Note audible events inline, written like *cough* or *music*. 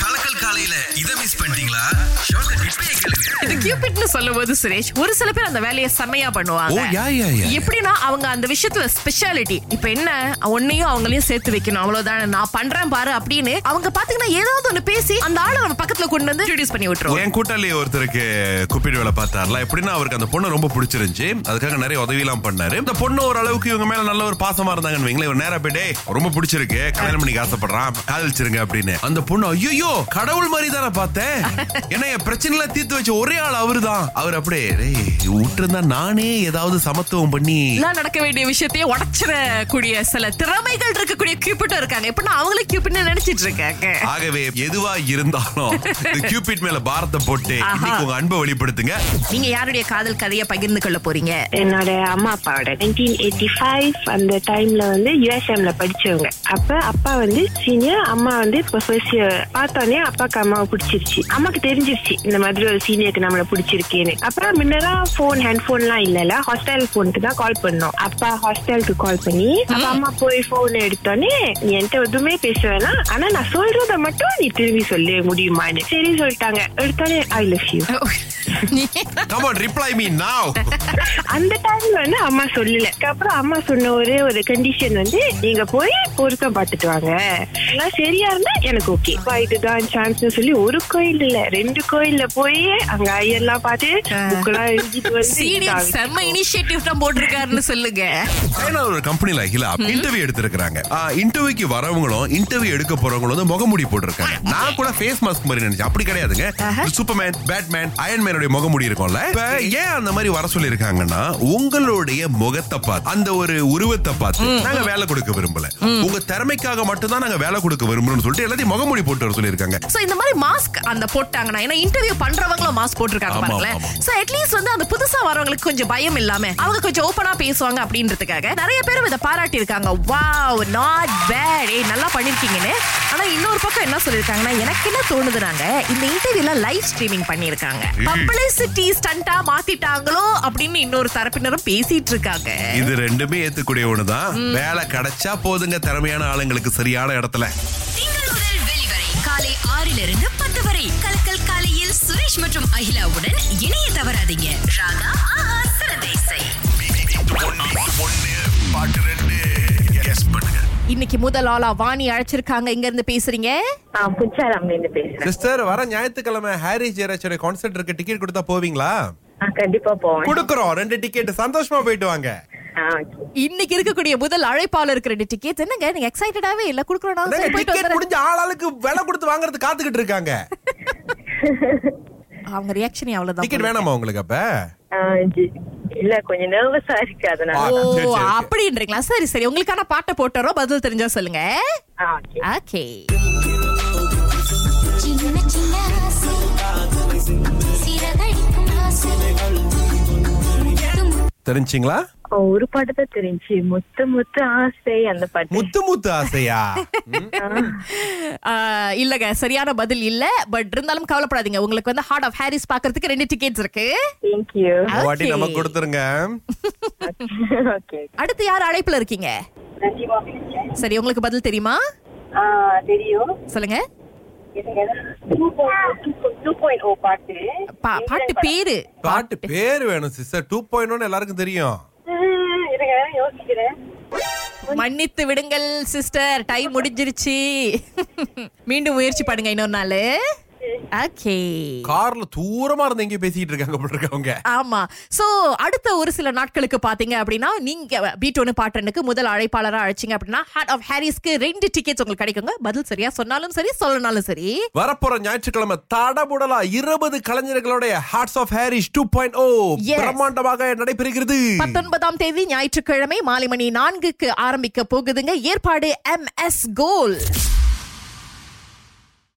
கலக்கல் காலையில இத மிஸ் பண்ணிட்டீங்களா? இப்பயே கேளுங்க. இது கியூபிட்னு சொல்லும்போது சுரேஷ் ஒரு சில பேர் அந்த வேலையை செம்மையா பண்ணுவாங்க. எப்படின்னா அவங்க அந்த விஷயத்துல ஸ்பெஷாலிட்டி இப்ப என்ன ஒன்னையும் அவங்களையும் சேர்த்து வைக்கணும் அவ்வளவுதான். நான் பண்றேன் பாரு அப்படின்னு அவங்க பாத்தீங்கன்னா ஏதாவது ஒண்ணு பேசி அந்த ஆளை நம்ம பக்கத்துல கொண்டு வந்து இன்ட்ரோடியூஸ் பண்ணி விட்டுருவோம். என் கூட்டாளி ஒருத்தருக்கு குப்பிடு வேலை பார்த்தார்ல. எப்படின்னா அவருக்கு அந்த பொண்ணு ரொம்ப பிடிச்சிருந்துச்சு. அதுக்காக நிறைய உதவி எல்லாம் பண்ணாரு. இந்த பொண்ணு ஓரளவுக்கு இவங்க மேல நல்ல ஒரு பாசமா இருந்தாங்கன்னு வைங்களேன். இவர் நேரா போயிட்டே ரொம்ப பிடிச்சிருக்கு. கல்யாணம் பண்ணிக்க ஆசைப்படுறான். காதலிச்சிருங்க அப்படின்னு. அந்த பொண்ணு ஐயோ கடவுள் மாதிரி தானே பார்த்தேன். ஏன்னா என் பிரச்சனை எல்லாம் தீர்த்து வச்ச ஒரே ஆள் அவருதான். அவர் அப்படியே "டேய், விட்டிருந்தா நானே ஏதாவது சமத்துவம் பண்ணி நடக்க வேண்டிய விஷயத்தையே உடச்சிடக்கூடிய சில திறமைகள் இருக்கக்கூடிய கியூபிட்டும் இருக்காங்க. எப்படின்னா அவங்களும் கியூபிட்னு நினைச்சிட்டு இருக்காங்க. ஆகவே எதுவா இருந்தாலும் இந்த கியூபிட் மேல பாரத்தை போட்டு. இன்னைக்கு உங்க அன்பை வெளிப்படுத்துங்க. நீங்க யாருடைய காதல் கதையை பகிர்ந்து கொள்ள போறீங்க? என்னோட அம்மா அப்பாவோட. நைன்டீன் எயிட்டி ஃபைவ் அந்த டைம்ல வந்து யூஎஸ்எம்ல படிச்சவங்க. அப்ப அப்பா வந்து சீனியர் அம்மா வந்து இப்போ ஃபர்ஸ்ட் பார்த்தோன்னே அப்பாக்கு அம்மாவை பிடிச்சிருச்சு. அம்மாக்கு தெரிஞ்சிருச்சு இந்த மாதிரி ஒரு சீனியருக்கு நம்மள பிடிச்சிருக்கேன்னு. அப்ப முன்னதான் போன் ஹேண்ட் போன்லாம் இல்லல ஹாஸ்டல் போனுக்கு தான் கால் பண்ணோம். அப்பா ஹாஸ்டலுக்கு கால் பண்ணி அப்ப அம்மா போய் போன் எடுத்தோன்னே நீ என்கிட்ட எதுவுமே பேச வேணாம். ஆனா நான் சொல்றத மட்டும் நீ திரும்பி சொல்லு முடியுமான்னு. சரி சொல்லிட்டாங்க. எடுத்தோன்னே I love you come on reply me now அந்த டைம்ல வந்து அம்மா சொல்லல. அப்புறம் அம்மா சொன்ன ஒரே ஒரு கண்டிஷன் வந்து நீங்க போய் பொருத்தம் பார்த்துட்டு வாங்க. எல்லாம் சரியா இருந்தா எனக்கு ஓகே இதுதான் சான்ஸ் சொல்லி ஒரு கோயில் இல்ல ரெண்டு கோயில்ல போய் அங்க ஐயெல்லாம் பார்த்து புக்கெல்லாம் எழுதிட்டு சீனியர் வந்து செம்ம இனிஷியேட்டிவ் தான் போட்டிருக்காருன்னு சொல்லுங்க. ஒரு கம்பெனில ஹிலா இன்டர்வியூ எடுத்திருக்காங்க இன்டர்வியூக்கு வரவங்களும் இன்டர்வியூ எடுக்க போறவங்களும் வந்து முகமூடி போட்டிருக்காங்க. நான் கூட ஃபேஸ் மாஸ்க் மாதிரி நினைச்சேன். அப்படி கிடையாதுங்க. சூப்பர்மேன் பேட்மேன் அயன்மேனுடைய முகமூடி இருக்கும்ல. ஏன் அந்த மாதிரி வர சொல்லிருக்காங்கன்னா உங்களுடைய முகத்தை பார்த்து அந்த ஒரு உருவத்தை பார்த்து நாங்க வேலை கொடுக்க விரும்பல. உங்க திறமைக்காக மட்டும் தான் நாங்க வேலை கொடுக்க விரும்புறோம்னு சொல்லிட்டு எல்லாத்தையும் முகமூடி போட்டு வர சொல்லிருக்காங்க சோ இந்த மாதிரி மாஸ்க் அந்த போட்டாங்கன்னா ஏன்னா இன்டர்வியூ பண்றவங்களும் மாஸ்க் போட்டிருக்காங்க பாருங்களேன். சோ அட்லீஸ்ட் வந்து அந்த புதுசா வரவங்களுக்கு கொஞ்சம் பயம் இல்லாம அவங்க கொஞ்சம் ஓப்பனா பேசுவாங்க அப்படின்றதுக்காக நிறைய பேரும் இதை பாராட்டி இருக்காங்க வாவ் நாட் பேட் ஏய் நல்லா பண்ணிருக்கீங்கன்னு ஆனா இன்னொரு பக்கம் என்ன சொல்லிருக்காங்கன்னா எனக்கு என்ன தோணுதுனாங்க இந்த இன்டர்வியூல லைவ் ஸ்ட்ரீமிங் பண்ணிருக்காங்க பப்ளிசிட்டி ஸ்டண்டா மாத்திட்டாங்களோ அப்படின்னு இன்னொரு தரப்பினரும் பேசிட்டு இருக்காங்க இது ரெண்டுமே ஏத்துக்கூடிய ஒண்ணுதான். வேலை கிடைச்சா போதுங்க திறமையான ஆளுங்களுக்கு சரியான இடத்துல. காலை ஆறிலிருந்து பத்து வரை. கலக்கல் காலையில் சுரேஷ் மற்றும் அகிலாவுடன் இணைய தவறாதீங்க. ராகா ஆஹா சிறந்த இசை. பாட்டு இன்னைக்கு முதல் ஆளா வாணி அழைச்சிருக்காங்க. இங்க இருந்து பேசுறீங்க? சிஸ்டர் வர ஞாயிற்றுக்கிழமை ஹாரி ஜெயராஜோட கான்சர்ட் இருக்கு. டிக்கெட் கொடுத்தா போவீங்களா? கண்டிப்பா போவேன். கொடுக்குறோம். ரெண்டு டிக்கெட் சந்தோஷமா போயிட்டு வாங்க. இன்னைக்கு இருக்கக்கூடிய முதல் அழைப்பாளருக்கு ரெண்டு டிக்கெட் என்னங்க நீங்க எக்ஸைட்டடாவே இல்ல? குடுக்கறோம் டிக்கெட். முடிஞ்ச ஆளாளுக்கு விலை கொடுத்து வாங்குறது காத்துக்கிட்டு இருக்காங்க. *laughs* அவங்க ரியாக்ஷன் அவ்வளவுதான் டிக்கெட் வேணாமா உங்களுக்கு அப்ப? இல்ல கொஞ்சம் நர்வஸா இருக்கு அதனால. ஆ, ஓ சரி, சரி, சரி. அப்படின்றீங்களா? சரி சரி. உங்களுக்கான பாட்டை போட்டுறோம். பதில் தெரிஞ்சா சொல்லுங்க. ஓகே தெரிஞ்சிங்களா? ஒரு பாட்டு தான் தெரிஞ்சு முத்து முத்து ஆசை அந்த பாட்டு. முத்து முத்து ஆசையா? இல்லங்க சரியான பதில் இல்ல. பட் இருந்தாலும் கவலைப்படாதீங்க. உங்களுக்கு வந்து ஹார்ட் ஆஃப் ஹாரிஸ் பாக்குறதுக்கு ரெண்டு டிக்கெட்ஸ் இருக்கு. தேங்க்யூ வாட்டி Okay. நம்ம கொடுத்துருங்க. *laughs* ஓகே அடுத்து யார் அழைப்புல இருக்கீங்க? சரி உங்களுக்கு பதில் தெரியுமா? தெரியும். சொல்லுங்க. பாட்டு? பேரு. பாட்டு பேர் வேணும் சிஸ்டர் டூ பாயிண்ட் எல்லாருக்கும் தெரியும். யோசிக்கிறேன். மன்னித்து விடுங்கள் சிஸ்டர் டைம் முடிஞ்சிருச்சு. *laughs* மீண்டும் முயற்சி பண்ணுங்க இன்னொரு நாள். கார்ல தூரமா இருந்து எங்கேயும் பேசிட்டு இருக்காங்க போல இருக்கவங்க ஆமா. சோ அடுத்த ஒரு சில நாட்களுக்கு பாத்தீங்க அப்படின்னா நீங்க பீட் ஒன்னு பாட்டனுக்கு முதல் அழைப்பாளரா அழைச்சிங்க அப்படின்னா ஹார்ட் ஆஃப் ஹாரிஸ்க்கு ரெண்டு டிக்கெட்ஸ் உங்களுக்கு கிடைக்குங்க. பதில் சரியா சொன்னாலும் சரி சொல்லனாலும் சரி. வரப்போற ஞாயிற்றுக்கிழமை தடபுடலா இருபது கலைஞர்களுடைய hearts of Harris two point O. பிரம்மாண்டமாக நடைபெறுகிறது. பத்தொன்பதாம் தேதி ஞாயிற்றுக்கிழமை மாலை மணி நான்குக்கு ஆரம்பிக்க போகுதுங்க. ஏற்பாடு எம் எஸ் கோல்